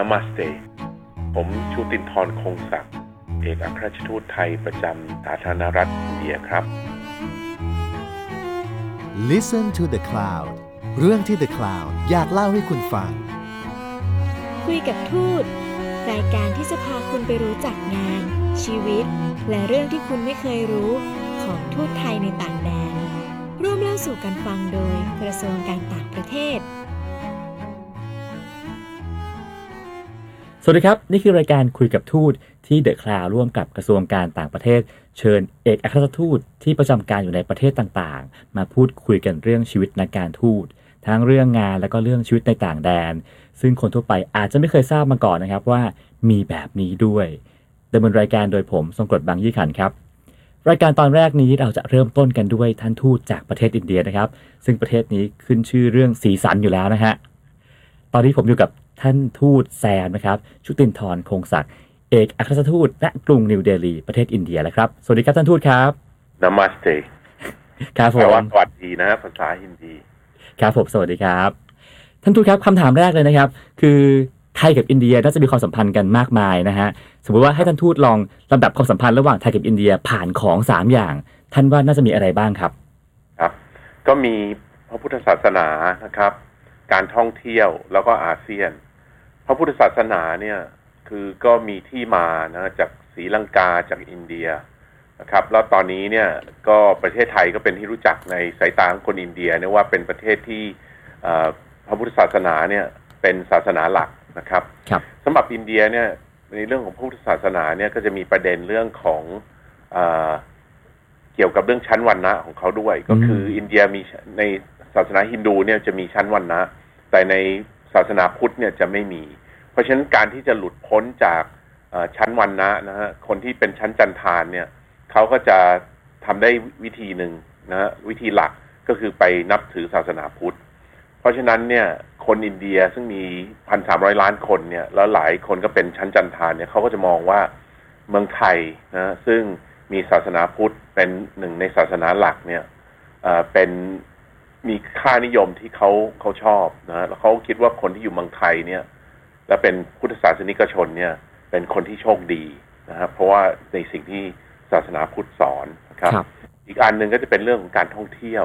นามาสเต ผมชูตินทรคงศักดิ์เอกอัครราชทูตไทยประจำสาธารณรัฐอินเดียครับ Listen to the Cloud เรื่องที่ The Cloud อยากเล่าให้คุณฟัง คุยกับทูต รายการที่จะพาคุณไปรู้จักงาน ชีวิต และเรื่องที่คุณไม่เคยรู้ของทูตไทยในต่างแดน ร่วมเล่าสู่กันฟังโดย สวัสดีครับ นี่คือรายการคุยกับทูตที่เดอะคลาวร่วมกับกระทรวงการต่างประเทศ เชิญเอกอัครทูตที่ประจำการอยู่ในประเทศต่างๆ มาพูดคุยกันเรื่องชีวิตนักการทูตทั้งเรื่องงานและก็เรื่องชีวิตในต่างแดน ซึ่งคนทั่วไปอาจจะไม่เคยทราบมาก่อนนะครับว่ามีแบบนี้ด้วยดำเนินรายการโดยผมทรงกรดบางยี่ขันครับ รายการตอนแรกนี้เราจะเริ่มต้นกันด้วยท่านทูตจากประเทศอินเดียนะครับ ซึ่งประเทศนี้ขึ้นชื่อเรื่องสีสันอยู่แล้วนะฮะตอนนี้ผมอยู่กับ ท่านทูตแซมนะครับชุตินทรคงศักดิ์เอกอัครราชทูตณกรุงนิวเดลีประเทศอินเดียแล้วครับ สวัสดีครับท่านทูตครับनमस्ते ครับผมแปลว่าสวัสดีนะภาษาฮินดี ครับผมสวัสดีครับ ท่านทูตครับคำถามแรกเลยนะครับ คือไทยกับอินเดียน่าจะมีความสัมพันธ์กันมากมายนะฮะสมมติว่าให้ท่านทูตลองลำดับความสัมพันธ์ระหว่างไทยกับอินเดียผ่านของสามอย่าง ท่านว่าน่าจะมีอะไรบ้างครับ ครับ ก็มีพระพุทธศาสนานะครับ การท่องเที่ยวแล้วก็อาเซียนพ ระพุทธศาสนาเนี่ยคือก็มีที่มานะจากศรีลังกาจากอินเดียนะครับ แล้วตอนนี้เนี่ยก็ประเทศไทยก็เป็นที่รู้จักในสายตาของคนอินเดียเนี่ยว่าเป็นประเทศที่เอ่อพระพุทธศาสนาเนี่ยเป็นศาสนาหลักนะครับครับสำหรับอินเดียเนี่ยในเรื่องของพระพุทธศาสนาเนี่ยก็จะมีประเด็นเรื่องของเออเกี่ยวกับเรื่องชั้นวรรณะของเขาด้วย ก็คืออินเดียมีในศาสนาฮินดูเนี่ยจะมีชั้นวรรณะแต่ในศาสนาพุทธเนี่ยจะไม่มีเพ ราะฉะนั้นการที่จะหลุดพ้นจากชั้นวรรณะนะฮะคนที่เป็นชั้นจันทานเนี่ยเขาก็จะทำได้วิธีหนึ่งนะฮะวิธีหลักก็คือไปนับถือศาสนาพุทธ เพราะฉะนั้นเนี่ยคนอินเดียซึ่งมีพันสามร้อยล้านคนเนี่ยแล้วหลายคนก็เป็นชั้นจันทานเนี่ยเขาก็จะมองว่าเมืองไทยนะซึ่งมีศาสนาพุทธเป็นหนึ่งในศาสนาหลักเนี่ยเป็นมีค่านิยมที่เขาเขาชอบนะแล้วเขาคิดว่าคนที่อยู่เมืองไทยเนี่ย และเป็นพุทธศาสนิกชนเนี่ยเป็นคนที่โชคดีนะครับ เพราะว่าในสิ่งที่ศาสนาพุทธสอนนะครับครับ อีกอันหนึ่งก็จะเป็นเรื่องของการท่องเที่ยว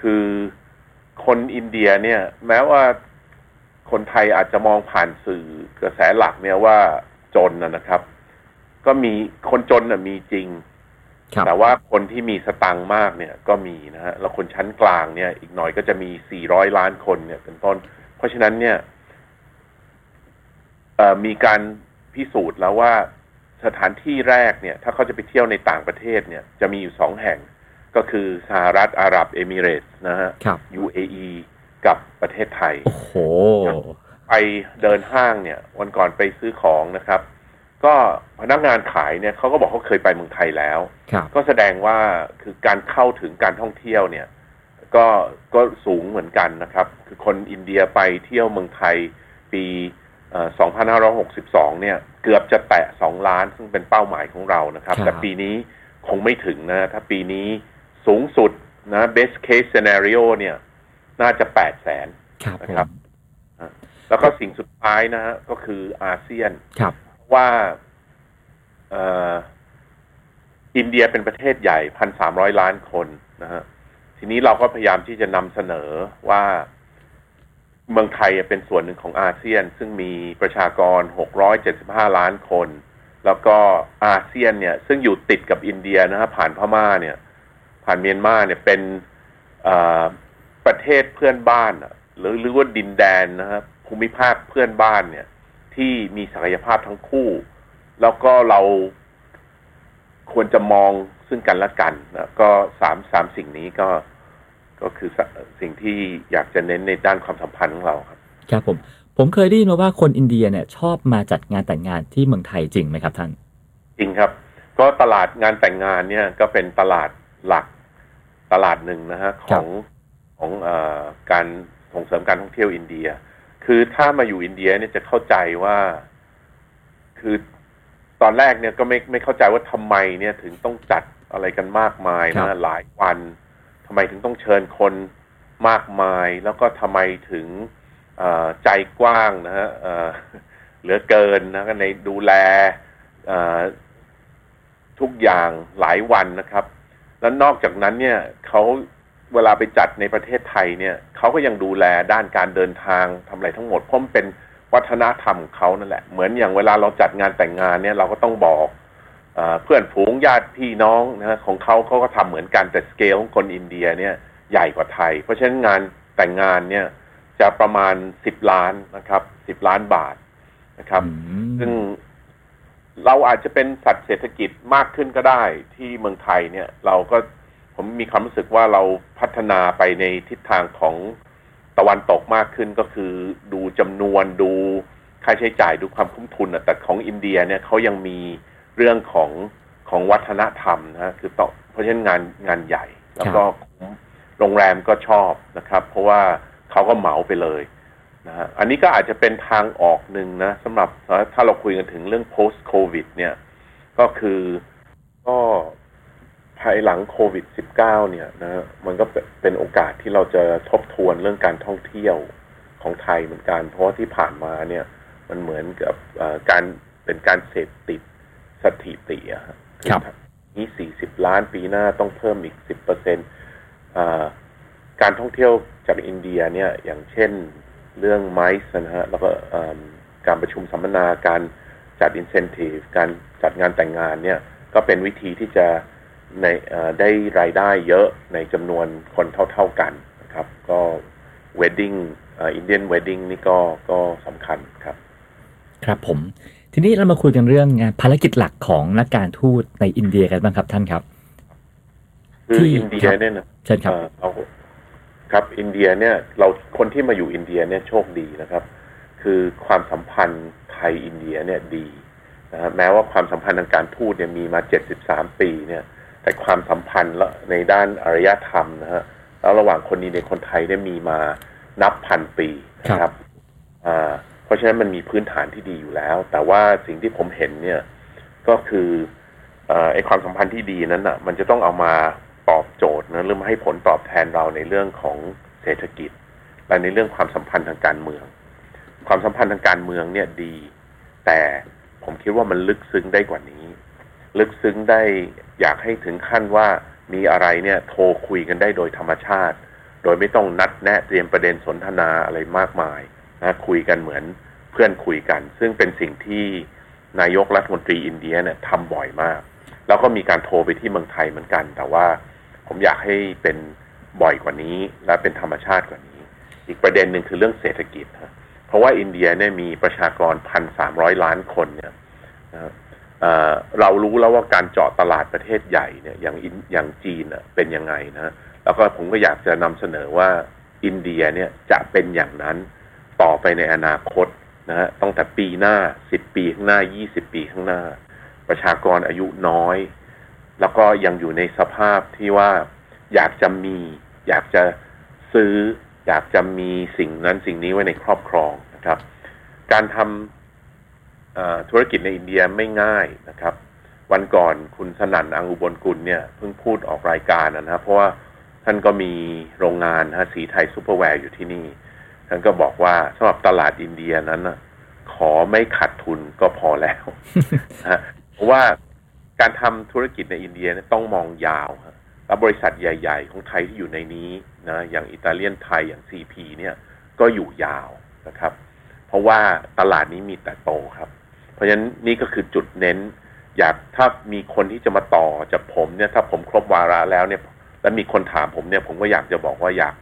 คือคนอินเดียเนี่ย แม้ว่าคนไทยอาจจะมองผ่านสื่อกระแสหลักเนี่ยว่าจนนะนะครับ ก็มีคนจนน่ะมีจริงครับแต่ว่าคนที่มีสตังค์มากเนี่ยก็มีนะฮะแล้วคนชั้นกลางเนี่ย อีกหน่อยก็จะมี 400 ล้านคนเนี่ยเป็นต้น เพราะฉะนั้นเนี่ยเอ่อ มีการพิสูจน์แล้วว่าสถานที่แรกเนี่ย ถ้าเขาจะไปเที่ยวในต่างประเทศเนี่ย จะมีอยู่สองแห่ง ก็คือสหรัฐอาหรับเอมิเรตส์นะฮะครับ UAE กับประเทศไทย โอ้โห ไปเดินห้างเนี่ย วันก่อนไปซื้อของนะครับ ก็พนักงานขายเนี่ยเขาก็บอกเขาเคยไปเมืองไทยแล้วครับก็แสดงว่าคือการเข้าถึงการท่องเที่ยวเนี่ย ก็ก็สูงเหมือนกันนะครับ คือคนอินเดียไปเที่ยวเมืองไทยปีเอ่อ 2562 เนี่ยเกือบจะแตะ 2 ล้าน ซึ่งเป็นเป้าหมายของเรานะครับครับ แต่ปีนี้คงไม่ถึงนะ ถ้าปีนี้สูงสุดนะ best case scenario เนี่ยน่าจะ 8 แสนครับผนะครับมแล้วก็สิ่งสุดท้ายนะฮะก็คืออาเซียนครับว่าเอ่ออินเดียเป็นประเทศใหญ่พันสามร้อยล้านคนนะฮะทีนี้เราก็พยายามที่จะนำเสนอว่า เมืองไทยเป็นส่วนหนึ่งของอาเซียน ซึ่งมีประชากรหกร้อยเจ็ดสิบห้าล้านคน แล้วก็อาเซียนเนี่ยซึ่งอยู่ติดกับอินเดียนะฮะผ่านพม่าเนี่ย ผ่านเมียนมาเนี่ยเป็นประเทศเพื่อนบ้านหรือหรือว่าดินแดนนะครับภูมิภาคเพื่อนบ้านเนี่ย ที่มีศักยภาพทั้งคู่ แล้วก็เราควรจะมองซึ่งกันและกันนะก็สามสามสิ่งนี้ก็ ก็คือสสิ่งที่อยากจะเน้นในด้านความสัมพันธ์ของเราครับ ครับผม ผมเคยได้ยินมาว่าคนอินเดียเนี่ยชอบมาจัดงานแต่งงานที่เมืองไทยจริงไหมครับท่าน จริงครับ ก็ตลาดงานแต่งงานเนี่ยก็เป็นตลาดหลักตลาดหนึ่งนะฮะของของเอ่อการส่งเสริมการท่องเที่ยวอินเดีย คือถ้ามาอยู่อินเดียเนี่ยจะเข้าใจว่า คือตอนแรกเนี่ยก็ไม่ไม่เข้าใจว่าทำไมเนี่ยถึงต้องจัดอะไรกันมากมายครันะบหลายวันทำไมถึงต้องเชิญคนมากมาย แล้วก็ทำไมถึงใจกว้างนะฮะเหลือเกินนะในดูแลทุกอย่างหลายวันนะครับ แล้วนอกจากนั้นเนี่ยเขาเวลาไปจัดในประเทศไทยเนี่ยเขาก็ยังดูแลด้านการเดินทางทำอะไรทั้งหมดเพราะมันเป็นวัฒนธรรมเขานั่นแหละ เหมือนอย่างเวลาเราจัดงานแต่งงานเนี่ยเราก็ต้องบอก เออเพื่อนฝูงญาติพี่น้องนะของเขาเขาก็ทำเหมือนกันแต่สเกลของคนอินเดียเนี่ยใหญ่กว่าไทย เพราะฉะนั้นงานแต่งงานเนี่ยจะประมาณสิบล้านนะครับสิบล้านบาทนะครับอืมซึ่งเราอาจจะเป็นสัตว์เศรษฐกิจมากขึ้นก็ได้ที่เมืองไทยเนี่ย เราก็ผมมีความรู้สึกว่าเราพัฒนาไปในทิศทางของตะวันตกมากขึ้นก็คือ ดูจำนวนดูค่าใช้จ่ายดูความคุ้มทุนนะแต่ของอินเดียเนี่ยเขายังมี เรื่องของของวัฒนธรรมนะฮะคือต่อเพราะฉะนั้นงานงานใหญ่ แล้วก็โรงแรมก็ชอบนะครับ เพราะว่าเขาก็เหมาไปเลยนะฮะอันนี้ก็อาจจะเป็นทางออกหนึ่งนะสำหรับถ้าเราคุยกันถึงเรื่อง post covid เนี่ย ก็คือก็ภายหลังโควิด -19 เนี่ยนะฮะมันก็เป็นเป็นโอกาสที่เราจะทบทวนเรื่องการท่องเที่ยวของไทยเหมือนกัน เพราะว่าที่ผ่านมาเนี่ย มันเหมือนกับเอ่อการเป็นการเสพติด สถิติอะฮะ ครับ นี่ 40 ล้านปีหน้าต้องเพิ่มอีก 10เปอร์เซ็นต์การท่องเที่ยวจากอินเดียเนี่ย อย่างเช่นเรื่องไมซ์นะฮะ แล้วก็เอิ่มการประชุมสัมมนา การจัดอินเซนティブการจัดงานแต่งงานเนี่ย ก็เป็นวิธีที่จะในเอ่อได้รายได้เยอะในจำนวนคนเท่า ๆกันนะครับ ก็ wedding อินเดียน wedding นี่ก็ก็สำคัญครับ ครับผม ทีนี้เรามาคุยกันเรื่องงานภารกิจหลักของนักการทูตในอินเดียกันบ้างครับท่านครับ คือที่อินเดียครับเนี่ยนะเชิญครับเอ่อเราครับอินเดียเนี่ยเราคนที่มาอยู่อินเดียเนี่ยโชคดีนะครับ คือความสัมพันธ์ไทยอินเดียเนี่ยดีนะฮะแม้ว่าความสัมพันธ์ทางการทูตเนี่ยมีมา 73 ปีเนี่ยแต่ความสัมพันธ์และในด้านอารยธรรมนะฮะแล้วระหว่างคนอินเดียคนไทยเนี่ยมีมานับพันปีนะครับอ่า เพราะฉะนั้นมันมีพื้นฐานที่ดีอยู่แล้ว แต่ว่าสิ่งที่ผมเห็นเนี่ยก็คือเอ่อไอความสัมพันธ์ที่ดีนั้นอะ มันจะต้องเอามาตอบโจทย์นะหรือมาให้ผลตอบแทนเราในเรื่องของเศรษฐกิจ และในเรื่องความสัมพันธ์ทางการเมือง ความสัมพันธ์ทางการเมืองเนี่ยดี แต่ผมคิดว่ามันลึกซึ้งได้กว่านี้ ลึกซึ้งได้อยากให้ถึงขั้นว่ามีอะไรเนี่ยโทรคุยกันได้โดยธรรมชาติ โดยไม่ต้องนัดแนะเตรียมประเด็นสนทนาอะไรมากมาย นะคุยกันเหมือนเพื่อนคุยกัน ซึ่งเป็นสิ่งที่นายกรัฐมนตรีอินเดียเนี่ยทำบ่อยมาก แล้วก็มีการโทรไปที่เมืองไทยเหมือนกัน แต่ว่าผมอยากให้เป็นบ่อยกว่านี้ และเป็นธรรมชาติกว่านี้ อีกประเด็นหนึ่งคือเรื่องเศรษฐกิจฮะเพราะว่าอินเดียเนี่ยมีประชากรพันสามร้อยล้านคนเนี่ยเเรารู้แล้วว่าการเจาะตลาดประเทศใหญ่เนี่ยอย่างอย่างจีนเป็นยังไงนะแล้วก็ผมก็อยากจะนำเสนอว่าอินเดียเนี่ยจะเป็นอย่างนั้น ต่อไปในอนาคตนะฮะตั้งแต่ปีหน้าสิบปีข้างหน้ายี่สิบปีข้างหน้า ประชากรอายุน้อย แล้วก็ยังอยู่ในสภาพที่ว่าอยากจะมี อยากจะซื้อ อยากจะมีสิ่งนั้นสิ่งนี้ไว้ในครอบครองนะครับ การทำธุรกิจในอินเดียไม่ง่ายนะครับ วันก่อนคุณสนั่นอังอุบลกุลเนี่ยเพิ่งพูดออกรายการนะครับเพราะว่าท่านก็มีโรงงานฮะศรีไทยซุปเปอร์แวร์อยู่ที่นี่ ท่านก็บอกว่าสำหรับตลาดอินเดียนั้นขอไม่ขาดทุนก็พอแล้วนะเพราะว่าการทำธุรกิจในอินเดียต้องมองยาวแล้วบริษัทใหญ่ ๆ ของไทยที่อยู่ในนี้นะอย่างอิตาเลียนไทยอย่าง CP เนี่ยก็อยู่ยาวนะครับ เพราะว่าตลาดนี้มีแต่โตครับ เพราะฉะนั้นนี่ก็คือจุดเน้น อยากถ้ามีคนที่จะมาต่อจากผมเนี่ยถ้าผมครบวาระแล้วเนี่ย แล้วมีคนถามผมเนี่ยผมก็อยากจะบอกว่าอยาก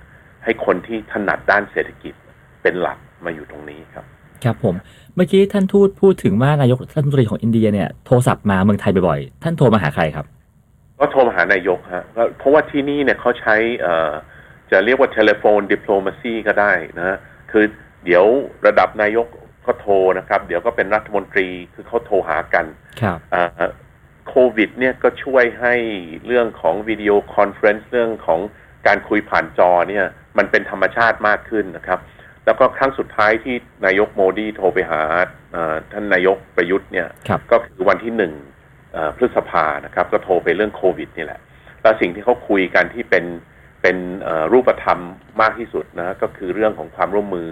ให้คนที่ถนัดด้านเศรษฐกิจเป็นหลักมาอยู่ตรงนี้ครับ ครับผม เมื่อกี้ท่านทูตพูดถึงว่านายกรัฐมนตรีของอินเดียเนี่ยโทรศัพท์มาเมืองไทยบ่อยๆ ท่านโทรมาหาใครครับ ก็โทรมาหานายกฮะก็เพราะว่าที่นี่เนี่ยเขาใช้เอ่อจะเรียกว่า telephone diplomacy ก็ได้นะฮะคือเดี๋ยวระดับนายกก็โทรนะครับ เดี๋ยวก็เป็นรัฐมนตรีคือเขาโทรหากันครับอ่าโควิดเนี่ยก็ช่วยให้เรื่องของ video conference เรื่องของการคุยผ่านจอเนี่ย มันเป็นธรรมชาติมากขึ้นนะครับ แล้วก็ครั้งสุดท้ายที่นายกโมดีโทรไปหาอ่าท่านนายกประยุทธ์เนี่ยครับก็คือวันที่หนึ่งเอ่อพฤษภานะครับ ก็โทรไปเรื่องโควิดนี่แหละ แล้วสิ่งที่เขาคุยกันที่เป็นเป็นเอ่อรูปธรรมมากที่สุดนะก็คือเรื่องของความร่วมมือ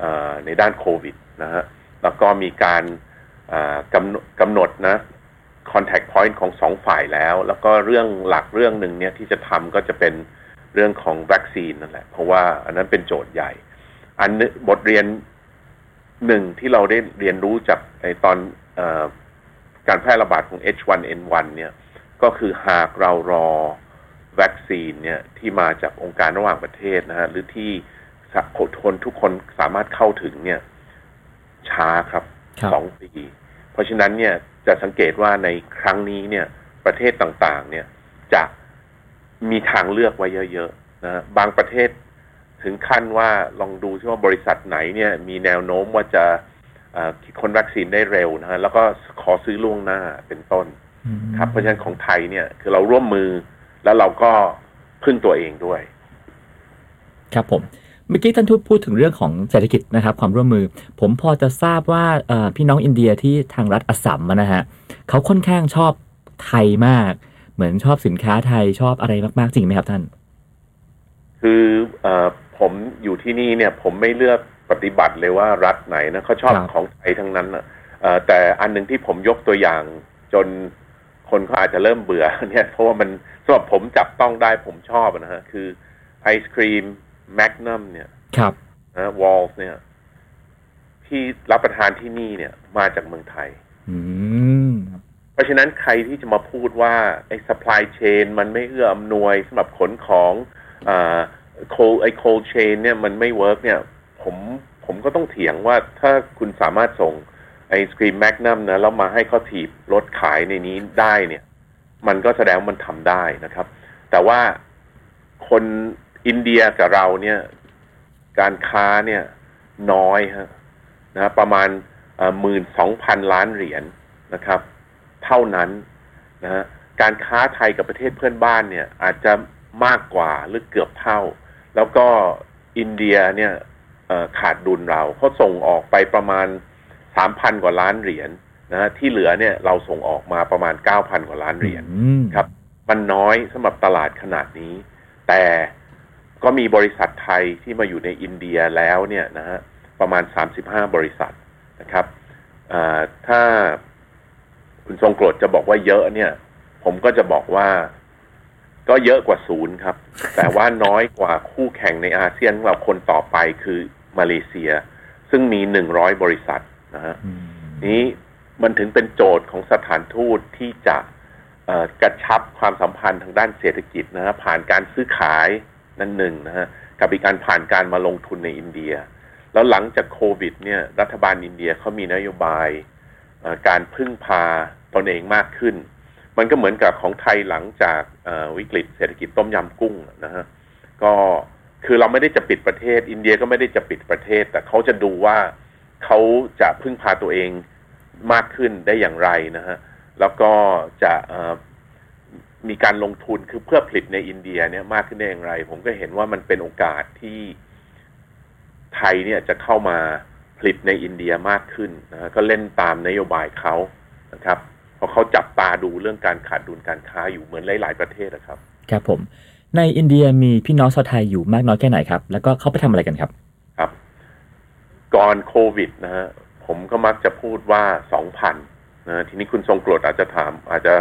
เออในด้านโควิดนะฮะแล้วก็มีการอ่ากำหนดกำหนดนะ contact point ของสองฝ่ายแล้ว แล้วก็เรื่องหลักเรื่องหนึ่งเนี่ยที่จะทำก็จะเป็น เรื่องของวัคซีนนั่นแหละ เพราะว่าอันนั้นเป็นโจทย์ใหญ่ อันนึบทเรียนหนึ่งที่เราได้เรียนรู้จากในตอนเออการแพร่ระบาดของ H1N1 เนี่ย ก็คือหากเรารอวัคซีนเนี่ยที่มาจากองค์การระหว่างประเทศนะฮะหรือที่สะคนทุกคนสามารถเข้าถึงเนี่ย ช้าครับครับสองปี เพราะฉะนั้นเนี่ยจะสังเกตว่าในครั้งนี้เนี่ย ประเทศต่างๆ เนี่ยจะ มีทางเลือกไว้เยอะๆนะฮะบางประเทศถึงขั้นว่าลองดูที่ว่าบริษัทไหนเนี่ย มีแนวโน้มว่าจะเอ่อคิดค้นวัคซีนได้เร็วนะฮะแล้วก็ขอซื้อล่วงหน้าเป็นต้นอืมครับเพราะฉะนั้นของไทยเนี่ย คือเราร่วมมือแล้วเราก็พึ่งตัวเองด้วย ครับผมเมื่อกี้ท่านทูตพูดถึงเรื่องของเศรษฐกิจนะครับ ความร่วมมือ ผมพอจะทราบว่าเอ่อพี่น้องอินเดียที่ทางรัฐอัสสัมอะนะฮะเขาค่อนข้างชอบไทยมาก เหมือนชอบสินค้าไทยชอบอะไรมาก ๆ จริงไหมครับท่าน คือเออผมอยู่ที่นี่เนี่ย ผมไม่เลือกปฏิบัติเลยว่ารัฐไหนนะเขาชอบครับของไทยทั้งนั้นนะเอ่อแต่อันหนึ่งที่ผมยกตัวอย่างจนคนเขาอาจจะเริ่มเบื่อเนี่ยเพราะว่ามันสำหรับผมจับต้องได้ผมชอบนะฮะ คือไอศครีมแมกนัมเนี่ย ครับนะวอลส์เนี่ย ที่รับประทานที่นี่เนี่ย มาจากเมืองไทย อืมครับ เพราะฉะนั้นใครที่จะมาพูดว่าไอ้ supply chain มันไม่เอื้ออำนวยสำหรับขนของอ่า cold ไอ้ cold chain เนี่ยมันไม่ work เนี่ยผมผมก็ต้องเถียงว่าถ้าคุณสามารถส่งไอศครีมแมกนัมนะแล้วมาให้เขาถีบรถขายในนี้ได้เนี่ย มันก็แสดงมันทำได้นะครับ แต่ว่าคนอินเดียกับเราเนี่ย การค้าเนี่ยน้อยฮะนะประมาณหมื่นสองพันล้านเหรียญนะครับ เท่านั้นนะฮะการค้าไทยกับประเทศเพื่อนบ้านเนี่ยอาจจะมากกว่าหรือเกือบเท่า แล้วก็อินเดียเนี่ยเอ่อขาดดุลเราเขาส่งออกไปประมาณสามพันกว่าล้านเหรียญนะฮะที่เหลือเนี่ยเราส่งออกมาประมาณเก้าพันกว่าล้านเหรียญอืมครับ มันน้อยสำหรับตลาดขนาดนี้ แต่ก็มีบริษัทไทยที่มาอยู่ในอินเดียแล้วเนี่ยนะฮะประมาณ35บริษัทนะครับอ่าถ้า คุณทรงโกรธจะบอกว่าเยอะเนี่ย ผมก็จะบอกว่า ก็เยอะกว่าศูนย์ครับ แต่ว่าน้อยกว่าคู่แข่งในอาเซียนของเราคนต่อไปคือมาเลเซีย ซึ่งมี100บริษัทนะฮะอืมนี้มันถึงเป็นโจทย์ของสถานทูตที่จะเอ่อกระชับความสัมพันธ์ทางด้านเศรษฐกิจนะฮะผ่านการซื้อขายนั่นหนึ่งนะฮะกับอีกการผ่านการมาลงทุนในอินเดีย แล้วหลังจากโควิด เนี่ย รัฐบาลอินเดียเขามีนโยบายเอ่อ การพึ่งพาตนเองมากขึ้น มันก็เหมือนกับของไทยหลังจากวิกฤตเศรษฐกิจต้มยำกุ้งนะฮะก็คือเราไม่ได้จะปิดประเทศ อินเดียก็ไม่ได้จะปิดประเทศ แต่เขาจะดูว่าเขาจะพึ่งพาตัวเองมากขึ้นได้อย่างไรนะฮะแล้วก็จะมีการลงทุนคือเพื่อผลิตในอินเดียเนี่ยมากขึ้นได้อย่างไร ผมก็เห็นว่ามันเป็นโอกาสที่ไทยเนี่ยจะเข้ามา ลิตในอินเดียมากขึ้นนะฮะก็เล่นตามนโยบายเขานะครับ เพราะเขาจับตาดูเรื่องการขาดดุลการค้าอยู่เหมือนหลาย ๆ ประเทศนะครับ ครับผม ในอินเดียมีพี่น้องชาวไทยอยู่มากน้อยแค่ไหนครับ แล้วก็เขาไปทำอะไรกันครับ ครับ ก่อนโควิดนะฮะผมก็มักจะพูดว่าสองพันนะทีนี้คุณทรงโกรธอาจจะถาม อาจจะ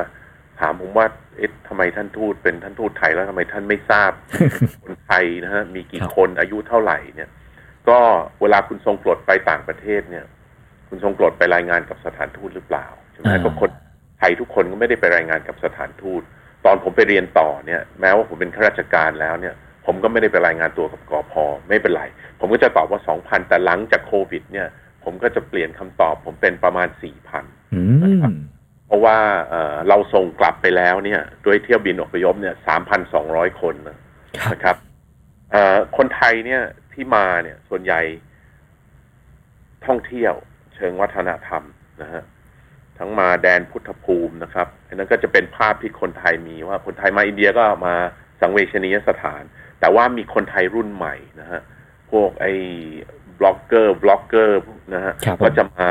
ถามผมว่า เอ๊ะทำไมท่านทูตเป็นท่านทูตไทยแล้วทำไมท่านไม่ทราบคนไทยนะฮะมีกี่ครับคนอายุเท่าไหร่เนี่ย ก็เวลาคุณทรงโกรธไปต่างประเทศเนี่ย คุณทรงโกรธไปรายงานกับสถานทูตหรือเปล่าใช่ไหมอ่าก็คนไทยทุกคนก็ไม่ได้ไปรายงานกับสถานทูต ตอนผมไปเรียนต่อเนี่ย แม้ว่าผมเป็นข้าราชการแล้วเนี่ย ผมก็ไม่ได้ไปรายงานตัวกับกอพอไม่เป็นไรผมก็จะตอบว่าสองพันแต่หลังจากโควิด เนี่ย ผมก็จะเปลี่ยนคำตอบ ผมเป็นประมาณสี่พันอืนะครับมเพราะว่าเอ่อเราส่งกลับไปแล้วเนี่ย ด้วยเที่ยวบินอพยพเนี่ยสามพันสองร้อยคนนะครับนะ ครับเอ่อคนไทยเนี่ยที่มาเนี่ยส่วนใหญ่ท่องเที่ยวเชิงวัฒนธรรมนะฮะทั้งมาแดนพุทธภูมินะครับอันนั้นก็จะเป็นภาพที่คนไทยมีว่าคนไทยมาอินเดียก็มาสังเวชนียสถาน แต่ว่ามีคนไทยรุ่นใหม่นะฮะพวกไอ้ blogger blogger นะฮะครับผมก็จะมา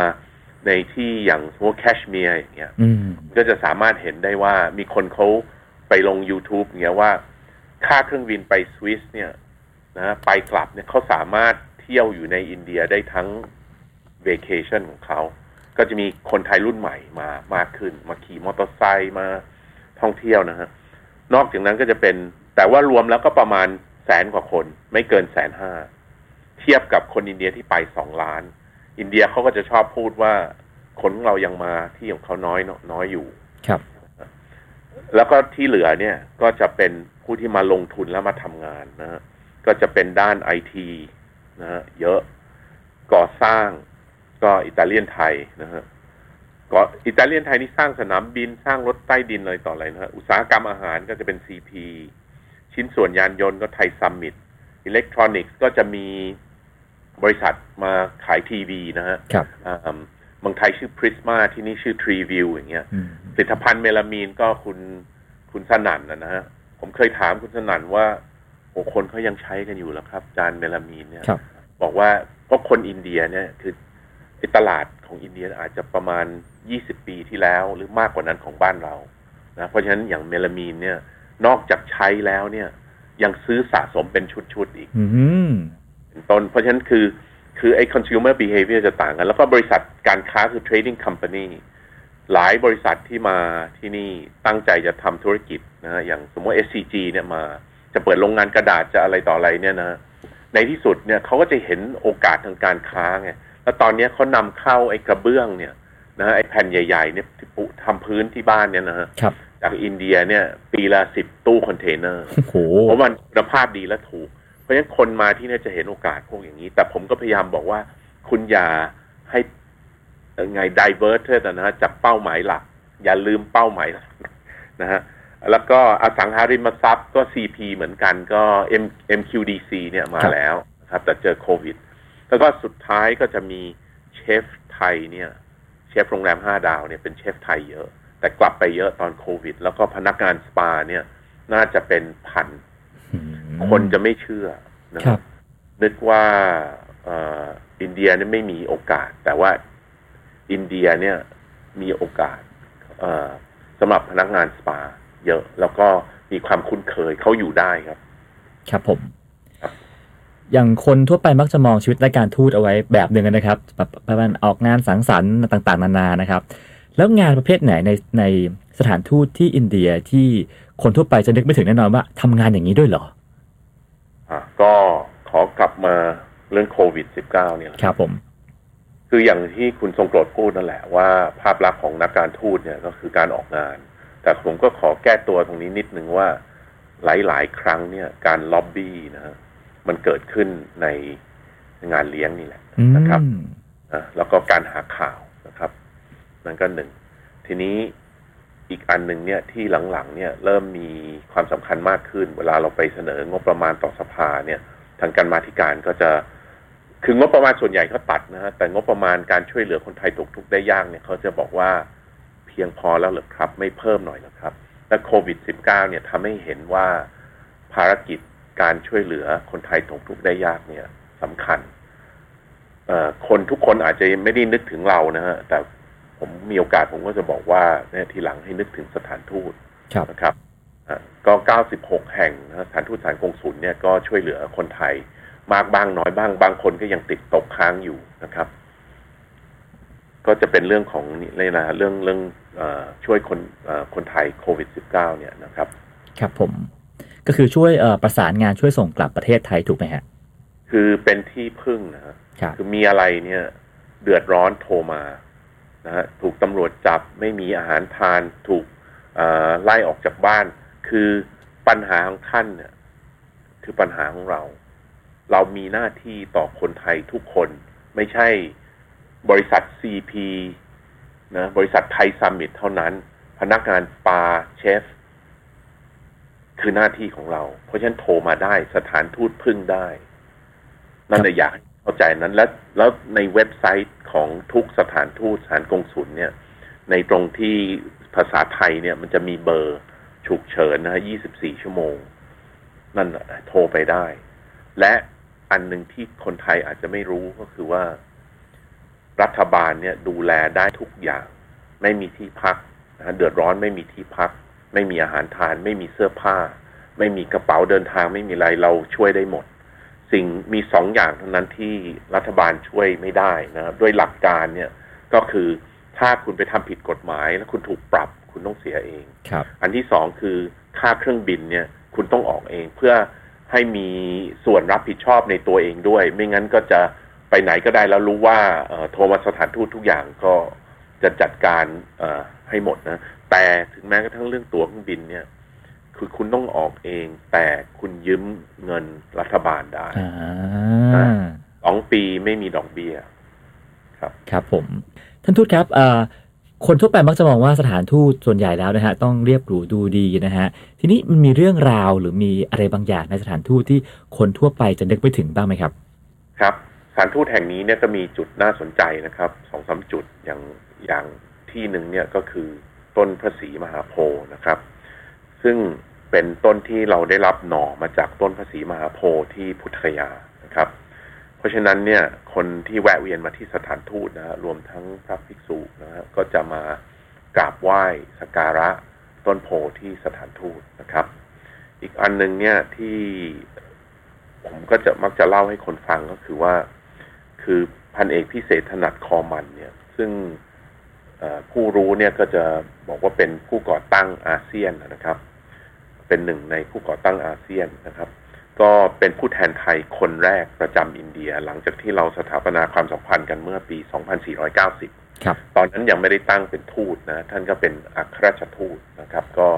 ในที่อย่างสมมติแคชเมียร์อย่างเงี้ยอืมก็จะสามารถเห็นได้ว่ามีคนเขาไปลง YouTube เงี้ยว่าค่าเครื่องบินไปสวิสเนี่ย นะไปกลับเนี่ยเขาสามารถเที่ยวอยู่ในอินเดียได้ทั้ง vacation ของเขา ก็จะมีคนไทยรุ่นใหม่มามากขึ้น มาขี่มอเตอร์ไซค์มาท่องเที่ยวนะฮะ นอกจากนั้นก็จะเป็นแต่ว่ารวมแล้วก็ประมาณแสนกว่าคน ไม่เกินแสนห้า เทียบกับคนอินเดียที่ไปสองล้าน อินเดียเขาก็จะชอบพูดว่าคนของเรายังมาที่ของเขาน้อยน้อยอยู่ครับ แล้วก็ที่เหลือเนี่ยก็จะเป็นผู้ที่มาลงทุนแล้วมาทำงานนะฮะ ก็จะเป็นด้านไอทีนะฮะเยอะก่อสร้างก็อิตาเลียนไทยนะฮะก็อิตาเลียนไทยนี่สร้างสนามบินสร้างรถใต้ดินอะไรต่ออะไรนะฮะอุตสาหกรรมอาหารก็จะเป็น CP ชิ้นส่วนยานยนต์ก็ไทยซัมมิตอิเล็กทรอนิกส์ก็จะมีบริษัทมาขายทีวีนะฮะครับอ่าเมืองไทยชื่อพริสมาที่นี่ชื่อทรีวิวอย่างเงี้ยอืมผลิตภัณฑ์เมลามีนก็คุณคุณสนั่นนะนะฮะผมเคยถามคุณสนั่นว่า โอ้คนเขายังใช้กันอยู่แล้วครับ จานเมลามีนเนี่ยครับบอกว่าเพราะคนอินเดียเนี่ยคือไอ้ตลาดของอินเดียอาจจะประมาณ 20 ปีที่แล้ว หรือมากกว่านั้นของบ้านเรานะเพราะฉะนั้นอย่างเมลามีนเนี่ย นอกจากใช้แล้วเนี่ย ยังซื้อสะสมเป็นชุดๆอีกอืมเป็นต้นเพราะฉะนั้นคือคือไอ้ consumer behavior จะต่างกัน แล้วก็บริษัทการค้าคือ trading company หลายบริษัทที่มาที่นี่ตั้งใจจะทำธุรกิจนะฮะอย่างสมมติ SCG เนี่ยมา จะเปิดโรงงานกระดาษจะอะไรต่ออะไรเนี่ยนะในที่สุดเนี่ยเขาก็จะเห็นโอกาสทางการค้าไงแล้วตอนเนี้ยเขานำเข้าไอ้กระเบื้องเนี่ยนะฮะไอ้แผ่นใหญ่ๆเนี่ยที่ปุทำพื้นที่บ้านเนี่ยนะฮะครับจากอินเดียเนี่ย ปีละสิบตู้คอนเทนเนอร์โอ้โหเพราะมันคุณภาพดีและถูก เพราะฉะนั้นคนมาที่เนี่ยจะเห็นโอกาสพวกอย่างนี้ แต่ผมก็พยายามบอกว่า คุณอย่าให้เอ่อไง divert นะฮะจากเป้าหมายหลัก อย่าลืมเป้าหมายหลักนะฮะ แล้วก็อสังหาริมทรัพย์ก็ CP เหมือนกันก็ M MQDC เนี่ยมาครับแล้วนะครับแต่เจอโควิด แล้วก็สุดท้ายก็จะมีเชฟไทยเนี่ย เชฟโรงแรมห้าดาวเนี่ยเป็นเชฟไทยเยอะ แต่กลับไปเยอะตอนโควิด แล้วก็พนักงานสปาเนี่ย น่าจะเป็นพันอืมคนจะไม่เชื่อนะครับ นึกว่าเอ่ออินเดียเนี่ยไม่มีโอกาส แต่ว่าอินเดียเนี่ยมีโอกาสเอ่อสำหรับพนักงานสปา เยอะ แล้วก็มีความคุ้นเคยเขาอยู่ได้ครับ ครับผมครับอย่างคนทั่วไปมักจะมองชีวิตรายการทูตเอาไว้แบบหนึ่งนะครับแบบประมาณออกงานสังสรรค์ต่างๆ นานานะครับ แล้วงานประเภทไหนในในสถานทูตที่อินเดียที่คนทั่วไปจะนึกไม่ถึงแน่นอนว่าทำงานอย่างนี้ด้วยเหรออะก็ขอกลับมาเรื่องโควิด -19 เนี่ยแหละครับผม คืออย่างที่คุณทรงโปรดพูดนั่นแหละว่าภาพลักษณ์ของนักการทูตเนี่ยก็คือการออกงาน แต่ผมก็ขอแก้ตัวตรงนี้นิดนึงว่าหลาย ๆ ครั้งเนี่ย การล็อบบี้นะฮะมันเกิดขึ้นในงานเลี้ยงนี่แหละอืมนะครับนะแล้วก็การหาข่าวนะครับ นั่นก็หนึ่ง ทีนี้อีกอันหนึ่งเนี่ยที่หลัง ๆ เนี่ย เริ่มมีความสำคัญมากขึ้น เวลาเราไปเสนองบประมาณต่อสภาเนี่ย ทางการมาธิการก็จะคืองบประมาณส่วนใหญ่เขาตัดนะฮะแต่งบประมาณการช่วยเหลือคนไทยตกทุกข์ได้ยากเนี่ยเขาจะบอกว่า เพียงพอแล้วเหรือครับ ไม่เพิ่มหน่อยเหรอครับ และโควิด -19 เนี่ยทำให้เห็นว่าภารกิจการช่วยเหลือคนไทยตกทุกข์ได้ยากเนี่ยสำคัญเอ่อคนทุกคนอาจจะไม่ได้นึกถึงเรานะฮะแต่ผมมีโอกาสผมก็จะบอกว่าเนี่ยทีหลังให้นึกถึงสถานทูตครับนะครับอะก็ 96 แห่งนะฮะสถานทูตสถานกงสุลเนี่ยก็ช่วยเหลือคนไทย มากบ้างน้อยบ้าง บางคนก็ยังติดตกค้างอยู่นะครับ ก็จะเป็นเรื่องของนี่เลยนะเรื่องเรื่องเออช่วยคนเอ่อคนไทยโควิด -19 เนี่ยนะครับ ครับผม ก็คือช่วยเอ่อประสานงานช่วยส่งกลับประเทศไทยถูกไหมฮะ คือเป็นที่พึ่งนะฮะครับคือมีอะไรเนี่ยเดือดร้อนโทรมานะฮะถูกตำรวจจับไม่มีอาหารทานถูกเอ่อไล่ออกจากบ้าน คือปัญหาของท่านเนี่ยคือปัญหาของเรา เรามีหน้าที่ต่อคนไทยทุกคนไม่ใช่ บริษัท CP นะบริษัทไทยซัมมิตเท่านั้น พนักงานปาเชฟ คือหน้าที่ของเรา เพราะฉะนั้นโทรมาได้สถานทูตพึ่งได้ นั่นเลยอยากเข้าใจนั้นแล้วแล้วในเว็บไซต์ของทุกสถานทูตสถานกงสุลเนี่ย ในตรงที่ภาษาไทยเนี่ย มันจะมีเบอร์ฉุกเฉินนะฮะ24 ชั่วโมง นั่นโทรไปได้ และอันหนึ่งที่คนไทยอาจจะไม่รู้ก็คือว่า รัฐบาลเนี่ยดูแลได้ทุกอย่าง ไม่มีที่พักนะฮะเดือดร้อนไม่มีที่พัก ไม่มีอาหารทาน ไม่มีเสื้อผ้า ไม่มีกระเป๋าเดินทาง ไม่มีอะไรเราช่วยได้หมด สิ่งมีสองอย่างเท่านั้นที่รัฐบาลช่วยไม่ได้นะครับด้วยหลักการเนี่ยก็คือถ้าคุณไปทำผิดกฎหมาย แล้วคุณถูกปรับคุณต้องเสียเองครับอันที่สองคือค่าเครื่องบินเนี่ยคุณต้องออกเองเพื่อให้มีส่วนรับผิดชอบในตัวเองด้วย ไม่งั้นก็จะ ไปไหนก็ได้แล้วรู้ว่าเอ่อโทรมาสถานทูตทุกอย่างก็จะจัดการเอ่อให้หมดนะ แต่ถึงแม้กระทั่งเรื่องตั๋วเครื่องบินเนี่ย คือคุณต้องออกเอง แต่คุณยืมเงินรัฐบาลได้อ่าสองปีไม่มีดอกเบี้ย ครับผม ท่านทูตครับเอ่อคนทั่วไปมักจะมองว่าสถานทูตส่วนใหญ่แล้วนะฮะต้องเรียบหรูดูดีนะฮะทีนี้มันมีเรื่องราวหรือมีอะไรบางอย่างในสถานทูตที่คนทั่วไปจะนึกไม่ถึงบ้างไหมครับ ครับ สถานทูตแห่งนี้เนี่ยก็มีจุดน่าสนใจนะครับสองสามจุดอย่างอย่างที่หนึ่งเนี่ยก็คือต้นพระศรีมหาโพธิ์นะครับ ซึ่งเป็นต้นที่เราได้รับหน่อมาจากต้นพระศรีมหาโพธิ์ที่พุทธคยานะครับ เพราะฉะนั้นเนี่ยคนที่แวะเวียนมาที่สถานทูตนะฮะรวมทั้งพระภิกษุนะฮะก็จะมากราบไหว้สักการะต้นโพธิ์ที่สถานทูตนะครับ อีกอันหนึ่งเนี่ยที่ผมก็จะมักจะเล่าให้คนฟังก็คือว่า คือพันเอกพิเศษถนัดคอมันเนี่ย ซึ่งเอ่อผู้รู้เนี่ยก็จะบอกว่าเป็นผู้ก่อตั้งอาเซียนนะครับ เป็นหนึ่งในผู้ก่อตั้งอาเซียนนะครับ ก็เป็นผู้แทนไทยคนแรกประจำอินเดีย หลังจากที่เราสถาปนาความสัมพันธ์กันเมื่อปี 2490 ครับ ตอนนั้นยังไม่ได้ตั้งเป็นทูตนะ ท่านก็เป็นอัครราชทูตนะครับ ก็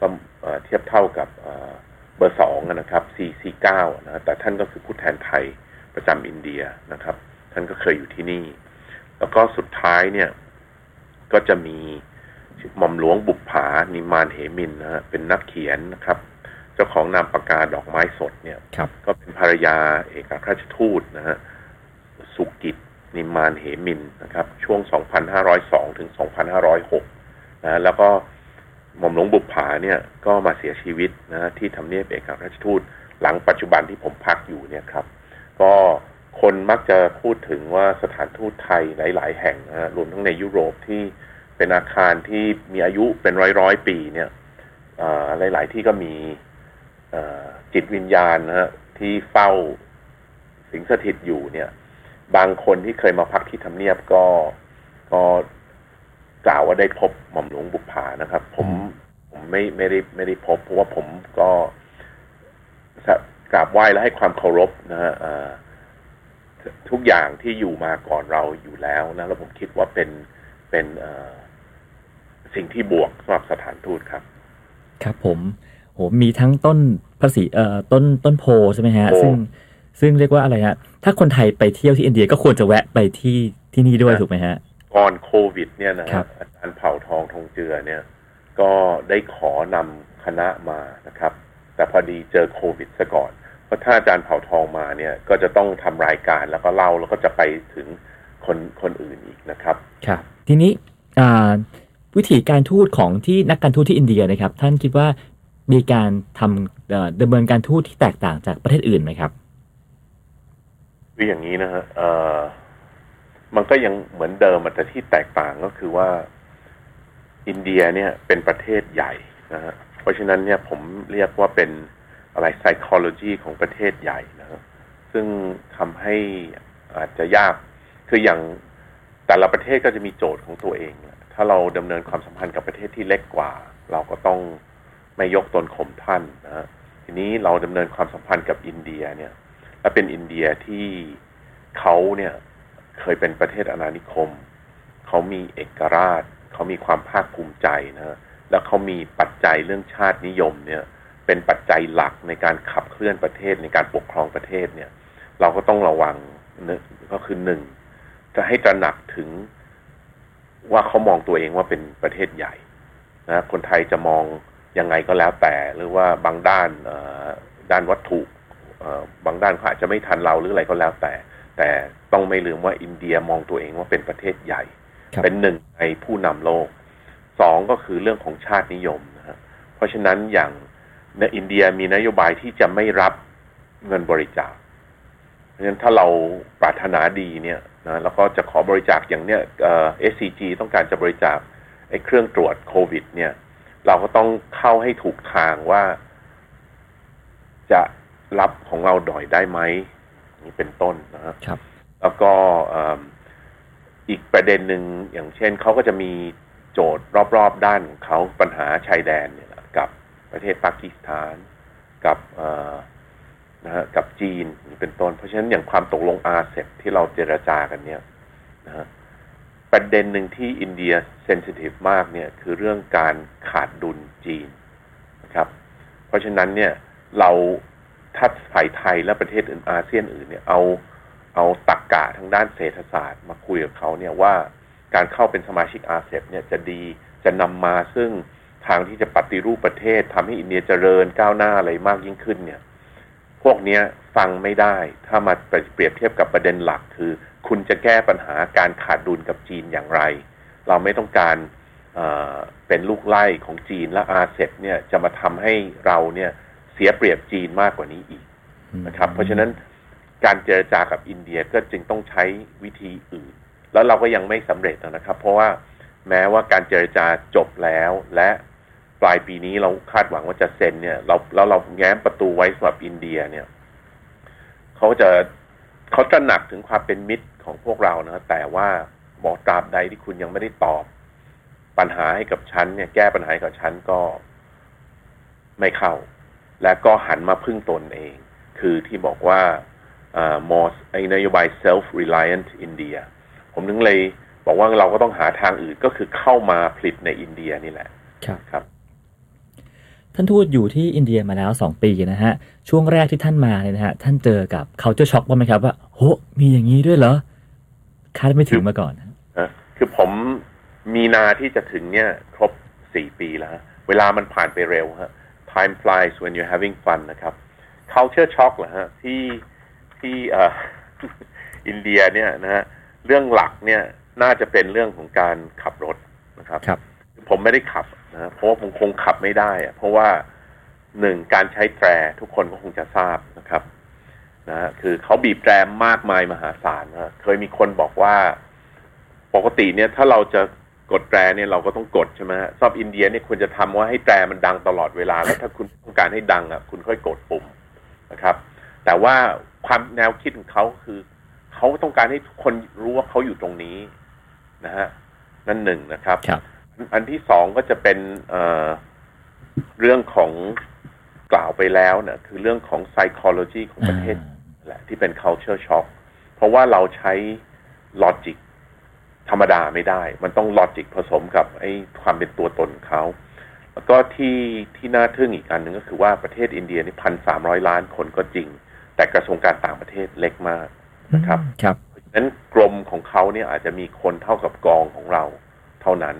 ก็เอ่อเทียบเท่ากับเอ่อเบอร์สองนะครับ449นะ แต่ท่านก็คือผู้แทนไทยประจำอินเดียนะครับ ท่านก็เคยอยู่ที่นี่ แล้วก็สุดท้ายเนี่ย ก็จะมีหม่อมหลวงบุปผา นิมานเหมินนะฮะเป็นนักเขียนนะครับ เจ้าของนามปากกาดอกไม้สดเนี่ยครับก็เป็นภรรยาเอกอัครราชทูตนะฮะสุกิจนิมานเหมินนะครับ ช่วง 2502 ถึง 2506 นะแล้วก็หม่อมหลวงบุปผาเนี่ยก็มาเสียชีวิตนะฮะที่ทำเนียบเอกอัครราชทูตหลังปัจจุบันที่ผมพักอยู่เนี่ยครับ ก็ คนมักจะพูดถึงว่าสถานทูตไทยหลาย ๆ แห่งนะรวมทั้งในยุโรปที่เป็นอาคารที่มีอายุเป็นร้อยร้อยปีเนี่ยอ่อหลาย ๆ ที่ก็มีจิตวิญญาณนะฮะที่เฝ้าสิงสถิตอยู่เนี่ย บางคนที่เคยมาพักที่ทำเนียบก็ก็กล่าวว่าได้พบหม่อมหลวงบุปผานะครับ ผมผมไม่ไม่ได้ไม่ได้พบ เพราะว่าผมก็กราบไหว้และให้ความเคารพนะฮะ ทุกอย่างที่อยู่มาก่อนเราอยู่แล้วนะแล้วผมคิดว่าเป็นเป็นเอ่อสิ่งที่บวกสำหรับสถานทูตครับ ครับผมโหมีทั้งต้นภาษีเอ่อต้นต้นโพใช่ไหมฮะโพซึ่งซึ่งเรียกว่าอะไรฮะ ถ้าคนไทยไปเที่ยวที่อินเดียก็ควรจะแวะไปที่ที่นี่ด้วยถูกไหมฮะ ก่อนโควิด เนี่ยนะครัฮะบอาจารย์เผ่าทองทองเจือเนี่ย ก็ได้ขอนำคณะมานะครับ แต่พอดีเจอโควิดซะก่อน เพราะถ้าอาจารย์เผ่าทองมาเนี่ย ก็จะต้องทำรายการแล้วก็เล่าแล้วก็จะไปถึงคนคนอื่นอีกนะครับครับ ทีนี้อ่าวิธีการทูตของที่นักการทูตที่อินเดียนะครับ ท่านคิดว่ามีการทำเอ่อดำเนินการทูตที่แตกต่างจากประเทศอื่นไหมครับคืออย่างนี้นะฮะเอ่อมันก็ยังเหมือนเดิมอะแต่ที่แตกต่างก็คือว่าอินเดียเนี่ยเป็นประเทศใหญ่นะฮะเพราะฉะนั้นเนี่ยผมเรียกว่าเป็น อะไร psychology ของประเทศใหญ่นะฮะซึ่งทำให้อาจจะยาก คืออย่างแต่ละประเทศก็จะมีโจทย์ของตัวเอง ถ้าเราดำเนินความสัมพันธ์กับประเทศที่เล็กกว่า เราก็ต้องไม่ยกตนข่มท่านนะฮะทีนี้เราดำเนินความสัมพันธ์กับอินเดียเนี่ย และเป็นอินเดียที่เขาเนี่ยเคยเป็นประเทศอาณานิคม เขามีเอกราช เขามีความภาคภูมิใจนะฮะแล้วเขามีปัจจัยเรื่องชาตินิยมเนี่ย เป็นปัจจัยหลักในการขับเคลื่อนประเทศในการปกครองประเทศเนี่ย เราก็ต้องระวังหนึ่งก็คือหนึ่งจะให้ตระหนักถึงว่าเขามองตัวเองว่าเป็นประเทศใหญ่นะคนไทยจะมองยังไงก็แล้วแต่ หรือว่าบางด้านเอ่อด้านวัตถุเอ่อบางด้านเขาอาจจะไม่ทันเราหรืออะไรก็แล้วแต่ แต่ต้องไม่ลืมว่าอินเดียมองตัวเองว่าเป็นประเทศใหญ่ครับเป็นหนึ่งในผู้นำโลกสองก็คือเรื่องของชาตินิยมนะฮะเพราะฉะนั้นอย่าง ในอินเดียมีนโยบายที่จะไม่รับเงินบริจาค เพราะฉะนั้นถ้าเราปรารถนาดีเนี่ยนะแล้วก็จะขอบริจาคอย่างเนี้ยเอ่อ SCG ต้องการจะบริจาคไอ้เครื่องตรวจโควิด เนี่ย เราก็ต้องเข้าให้ถูกทางว่าจะรับของเราดอยได้ไหมนี้เป็นต้นนะฮะครับ แล้วก็เอิ่มอีกประเด็นหนึ่งอย่างเช่นเขาก็จะมีโจทย์รอบๆ ด้านของเขาปัญหาชายแดนเนี่ยแหละกับ ประเทศปากีสถานกับนะฮะกับจีนเป็นต้น เพราะฉะนั้นอย่างความตกลงอาเซบที่เราเจรจากันเนี่ยนะฮะประเด็นหนึ่งที่อินเดียเซนซิทีฟมากเนี่ยคือเรื่องการขาดดุลจีนนะครับ เพราะฉะนั้นเนี่ยเราถ้าฝ่ายไทยและประเทศอื่นอาเซียนอื่นเนี่ยเอาเอาตักกะทางด้านเศรษฐศาสตร์มาคุยกับเขาเนี่ยว่าการเข้าเป็นสมาชิกอาเซียนเนี่ยจะดีจะนำมาซึ่ง ทางที่จะปฏิรูปประเทศทำให้อินเดียเจริญก้าวหน้าอะไรมากยิ่งขึ้นเนี่ย พวกเนี้ยฟังไม่ได้ ถ้ามาเปรียบเทียบกับประเด็นหลัก คือ คุณจะแก้ปัญหาการขาดดุลกับจีนอย่างไร เราไม่ต้องการเเป็นลูกไล่ของจีนและอาเซบเนี่ยจะมาทำให้เราเนี่ยเสียเปรียบจีนมากกว่านี้อีกนะครับ เพราะฉะนั้นการเจรจากับอินเดียก็จึงต้องใช้วิธีอื่น แล้วเราก็ยังไม่สำเร็จนะครับ เพราะว่าแม้ว่าการเจรจาจบแล้วและ ปลายปีนี้เราคาดหวังว่าจะเซ็นเนี่ยเราแล้วเราแง้มประตูไว้สำหรับอินเดียเนี่ยเขาจะเขาจะหนักถึงความเป็นมิตรของพวกเรานะแต่ว่าบอกตราบใดที่คุณยังไม่ได้ตอบ ปัญหาให้กับฉันเนี่ย แก้ปัญหาให้กับฉันก็ไม่เข้า และก็หันมาพึ่งตนเอง คือที่บอกว่าอ่า more ไอ้นโยบาย self reliant India ผมนึงเลยบอกว่าเราก็ต้องหาทางอื่นก็คือเข้ามาผลิตในอินเดียนี่แหละ ครับครับ ท่านทูตอยู่ที่อินเดียมาแล้ว 2 ปีนะฮะ ช่วงแรกที่ท่านมาเนี่ยนะฮะ ท่านเจอกับ culture shock บ้างไหมครับว่าโหมีอย่างนี้ด้วยเหรอ คาดไม่ถึงมาก่อนนะคือผมมีนาที่จะถึงเนี่ยครบสี่ปีแล้วฮะเวลามันผ่านไปเร็วฮะ time flies when you're having fun นะครับ culture shock เหรอฮะที่ที่เอ่ออินเดียเนี่ยนะฮะเรื่องหลักเนี่ยน่าจะเป็นเรื่องของการขับรถนะครับครับผมไม่ได้ขับ นะเพราะว่าผมคงขับไม่ได้อะเพราะว่าหนึ่งการใช้แตรทุกคนก็คงจะทราบนะครับนะคือเขาบีบแตรมากมายมหาศาลนะเคยมีคนบอกว่าปกติเนี่ยถ้าเราจะกดแตรเนี่ยเราก็ต้องกดใช่ไหมชอบอินเดียเนี่ยควรจะทำว่าให้แตรมันดังตลอดเวลา แล้วถ้าคุณต้องการให้ดังอะคุณค่อยกดปุ่มนะครับ แต่ว่าความแนวคิดของเขาคือเขาต้องการให้ทุกคนรู้ว่าเขาอยู่ตรงนี้นะฮะนั่นหนึ่งนะครับครับ อันที่สองก็จะเป็นเอ่อเรื่องของกล่าวไปแล้วเนี่ยคือเรื่องของ psychology ของประเทศแหละที่เป็น culture shock เพราะว่าเราใช้ logic ธรรมดาไม่ได้ มันต้อง logic ผสมกับไอ้ความเป็นตัวตนของเขา แล้วก็ที่ที่น่าทึ่งอีกอันหนึ่งก็คือว่าประเทศอินเดียนี่พันสามร้อยล้านคนก็จริง แต่กระทรวงการต่างประเทศเล็กมากนะครับ ครับนั้นกรมของเขาเนี่ยอาจจะมีคนเท่ากับกองของเราเท่านั้น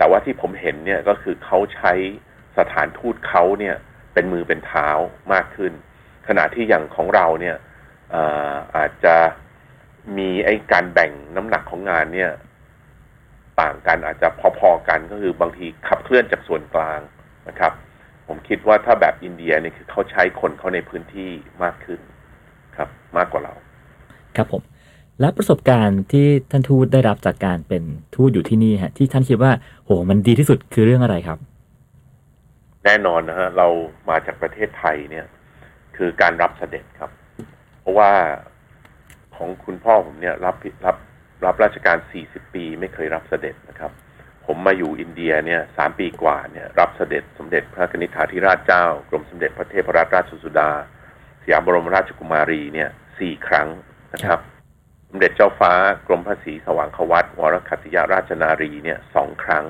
แต่ว่าที่ผมเห็นเนี่ยก็คือเขาใช้สถานทูตเขาเนี่ยเป็นมือเป็นเท้ามากขึ้น ขณะที่อย่างของเราเนี่ยอ่ออาจจะมีไอ้การแบ่งน้ำหนักของงานเนี่ย ต่างกันอาจจะพอๆกันก็คือบางทีขับเคลื่อนจากส่วนกลางนะครับ ผมคิดว่าถ้าแบบอินเดียเนี่ยคือเขาใช้คนเขาในพื้นที่มากขึ้นครับ มากกว่าเรา ครับผม และประสบการณ์ที่ท่านทูตได้รับจากการเป็นทูตอยู่ที่นี่ฮะที่ท่านคิดว่าโหมันดีที่สุดคือเรื่องอะไรครับ แน่นอนนะฮะเรามาจากประเทศไทยเนี่ย คือการรับเสด็จครับ เพราะว่าของคุณพ่อผมเนี่ยรับรับรับราชการ 40 ปีไม่เคยรับเสด็จนะครับ ผมมาอยู่อินเดียเนี่ยสามปีกว่าเนี่ย รับเสด็จสมเด็จพระนิธิาธิราชเจ้ากรมสมเด็จพระเทพรัตนราชสุดาสยามบรมราชกุมารีเนี่ยสี่ครั้งนะครับ สมเด็จเจ้าฟ้ากรมพระศรีสว่างควัตวรคัตติยราชนารีเนี่ยสองครั้ง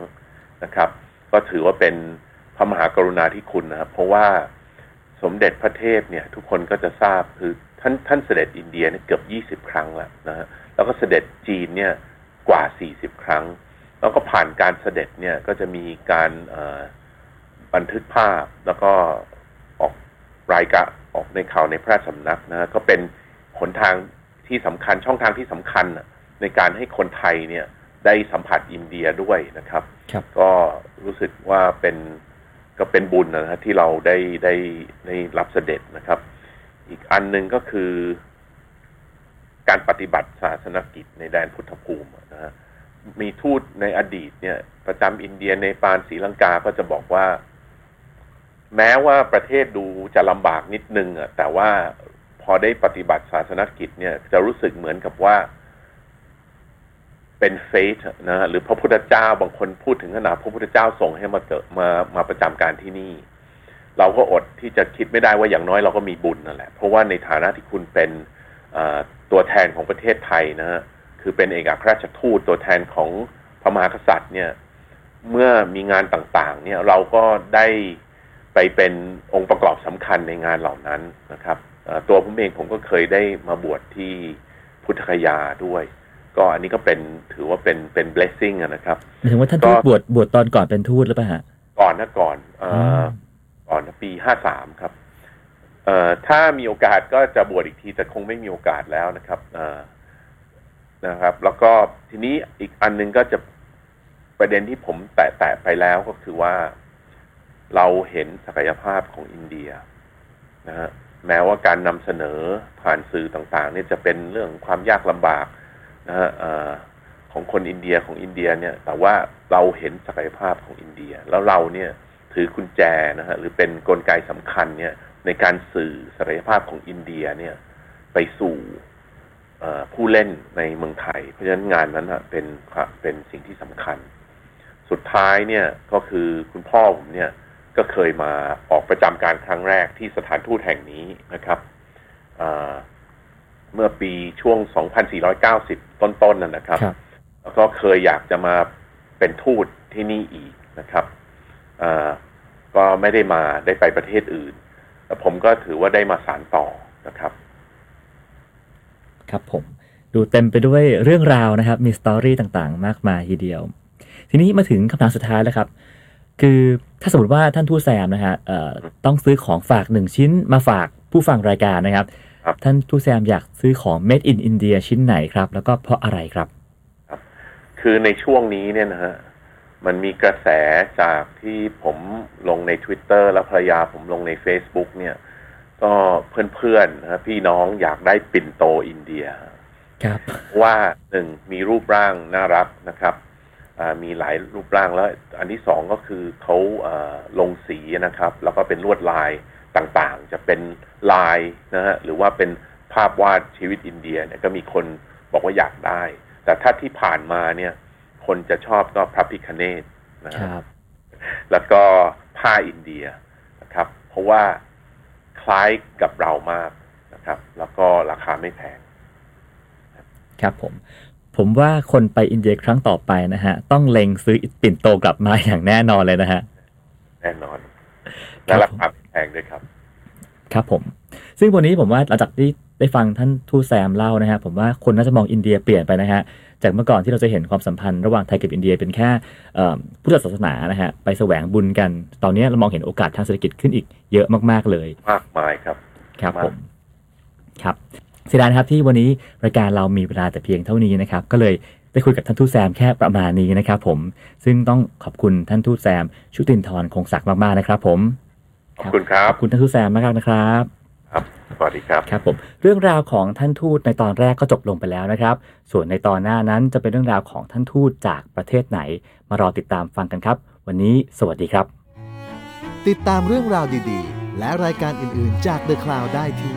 นะครับ ก็ถือว่าเป็นพระมหากรุณาธิคุณนะครับ เพราะว่าสมเด็จพระเทพเนี่ย ทุกคนก็จะทราบคือท่านท่านเสด็จอินเดียเนี่ยเกือบยี่สิบ20ครั้งแล้วนะฮะแล้วก็เสด็จจีนเนี่ยกว่าสี่สิบครั้ง แล้วก็ผ่านการเสด็จเนี่ยก็จะมีการบันทึกภาพแล้วก็ออกรายการออกในข่าวในพระราชสำนักนะฮะก็เป็นหนทาง ที่สำคัญช่องทางที่สำคัญน่ะในการให้คนไทยเนี่ยได้สัมผัสอินเดียด้วยนะครับครับก็รู้สึกว่าเป็นก็เป็นบุญนะฮะที่เราได้ได้ได้รับเสด็จนะครับ อีกอันหนึ่งก็คือ การปฏิบัติศาสนกิจในแดนพุทธภูมินะฮะมีทูตในอดีตเนี่ย ประจำอินเดียในปานศรีลังกาก็จะบอกว่า แม้ว่าประเทศดูจะลำบากนิดนึงอะแต่ว่า พอได้ปฏิบัติศาสนกิจเนี่ยจะรู้สึกเหมือนกับว่าเป็นเฟสนะฮะหรือพระพุทธเจ้าบางคนพูดถึงขนาดพระพุทธเจ้าส่งให้มาเกิดมามาประจำการที่นี่ เราก็อดที่จะคิดไม่ได้ว่าอย่างน้อยเราก็มีบุญนั่นแหละ เพราะว่าในฐานะที่คุณเป็นตัวแทนของประเทศไทยนะฮะคือเป็นเอกอัครราชทูตตัวแทนของพระมหากษัตริย์เนี่ยเมื่อมีงานต่างๆ เนี่ยเราก็ได้ไปเป็นองค์ประกอบสำคัญในงานเหล่านั้นนะครับ ตัวผมเองผมก็เคยได้มาบวชที่พุทธคยาด้วย ก็อันนี้ก็เป็นถือว่าเป็นเป็น blessing อะนะครับหมายถึงว่าท่านก็ทูตบวชบวชตอนก่อนเป็นทูตหรือเปล่าฮะก่อนนะก่อนเอ่ออมก่อนปีห้าสามครับเอ่อถ้ามีโอกาสก็จะบวชอีกทีแต่คงไม่มีโอกาสแล้วนะครับเอ่อนะครับ แล้วก็ทีนี้อีกอันหนึงก็จะประเด็นที่ผมแตะๆไปแล้วก็คือว่าเราเห็นศักยภาพของอินเดียนะฮะ แม้ว่าการนำเสนอผ่านสื่อต่างๆเนี่ยจะเป็นเรื่องความยากลำบากนะฮะของคนอินเดียของอินเดียเนี่ย แต่ว่าเราเห็นศักยภาพของอินเดีย แล้วเราเนี่ยถือกุญแจนะฮะหรือเป็นนกลไกสำคัญเนี่ยในการสื่อศักยภาพของอินเดียเนี่ยไปสู่ผู้เล่นในเมืองไทย เพราะฉะนั้นงานนั้นนะเป็นเป็นสิ่งที่สำคัญ สุดท้ายเนี่ยก็คือคุณพ่อผมเนี่ย ก็เคยมาออกประจำการครั้งแรกที่สถานทูตแห่งนี้นะครับเอ่อเมื่อปีช่วง 2490 ต้นๆนนั่นนะครับครับ แล้วก็เคยอยากจะมาเป็นทูตที่นี่อีกนะครับเอ่อก็ไม่ได้มาได้ไปประเทศอื่นแต่ผมก็ถือว่าได้มาสานต่อนะครับ ครับผม ดูเต็มไปด้วยเรื่องราวนะครับ มีสตอรี่ต่างๆ มากมายทีเดียว ทีนี้มาถึงคำถามสุดท้ายแล้วครับ คือถ้าสมมติว่าท่านทูตแซมนะฮะเอ่อต้องซื้อของฝากหนึ่งชิ้นมาฝากผู้ฟังรายการนะครับครับ ท่านทูตแซมอยากซื้อของ made in India ชิ้นไหนครับ แล้วก็เพราะอะไรครับ คือในช่วงนี้เนี่ยนะฮะมันมีกระแสจากที่ผมลงใน Twitter แล้วภรรยาผมลงใน Facebook เนี่ย ก็เพื่อนๆนะฮะพี่น้องอยากได้ปิ่นโตอินเดีย ครับ ว่าหนึ่งมีรูปร่างน่ารักนะครับอ่า มีหลายรูปร่างแล้ว อันที่สองก็คือเขาอ่าลงสีนะครับ แล้วก็เป็นลวดลายต่างๆ จะเป็นลายนะฮะหรือว่าเป็นภาพวาดชีวิตอินเดียเนี่ยก็มีคนบอกว่าอยากได้ แต่ถ้าที่ผ่านมาเนี่ย คนจะชอบก็พระพิคเนตนะคฮะรับ แล้วก็ผ้าอินเดียนะครับ เพราะว่าคล้ายกับเรามากนะครับ แล้วก็ราคาไม่แพงครับผม ผมว่าคนไปอินเดียครั้งต่อไปนะฮะ ต้องเล็งซื้อปิ่นโตกลับมาอย่างแน่นอนเลยนะฮะ แน่นอน และราคาไม่แพงด้วยครับ ครับผม ซึ่งวันนี้ผมว่าหลังจากที่ได้ฟังท่านทูตแซมเล่านะฮะผมว่าคนน่าจะมองอินเดียเปลี่ยนไปนะฮะจากเมื่อก่อนที่เราจะเห็นความสัมพันธ์ระหว่างไทยกับอินเดียเป็นแค่เอ่อพุทธศาสนานะฮะไปแสวงบุญกัน ตอนนี้เรามองเห็นโอกาสทางเศรษฐกิจขึ้นอีกเยอะมาก ๆเลย มากมายครับ ครับมากผมครับ เสียดายนะครับที่วันนี้รายการเรามีเวลาแต่เพียงเท่านี้นะครับก็เลยได้คุยกับท่านทูตแซมแค่ประมาณนี้นะครับผมซึ่งต้องขอบคุณท่านทูตแซม ชุตินทรคงศักดิ์มากๆนะครับ ผมขอบคุณครับขอบคุณท่านทูตแซมมากๆนะครับครับสวัสดีครับครับผมเรื่องราวของท่านทูตในตอนแรกก็จบลงไปแล้วนะครับ ส่วนในตอนหน้านั้นจะเป็นเรื่องราวของท่านทูตจากประเทศไหน มารอติดตามฟังกันครับ วันนี้สวัสดีครับ ติดตามเรื่องราวดีๆ และรายการอื่นๆจาก The Cloud ได้ที่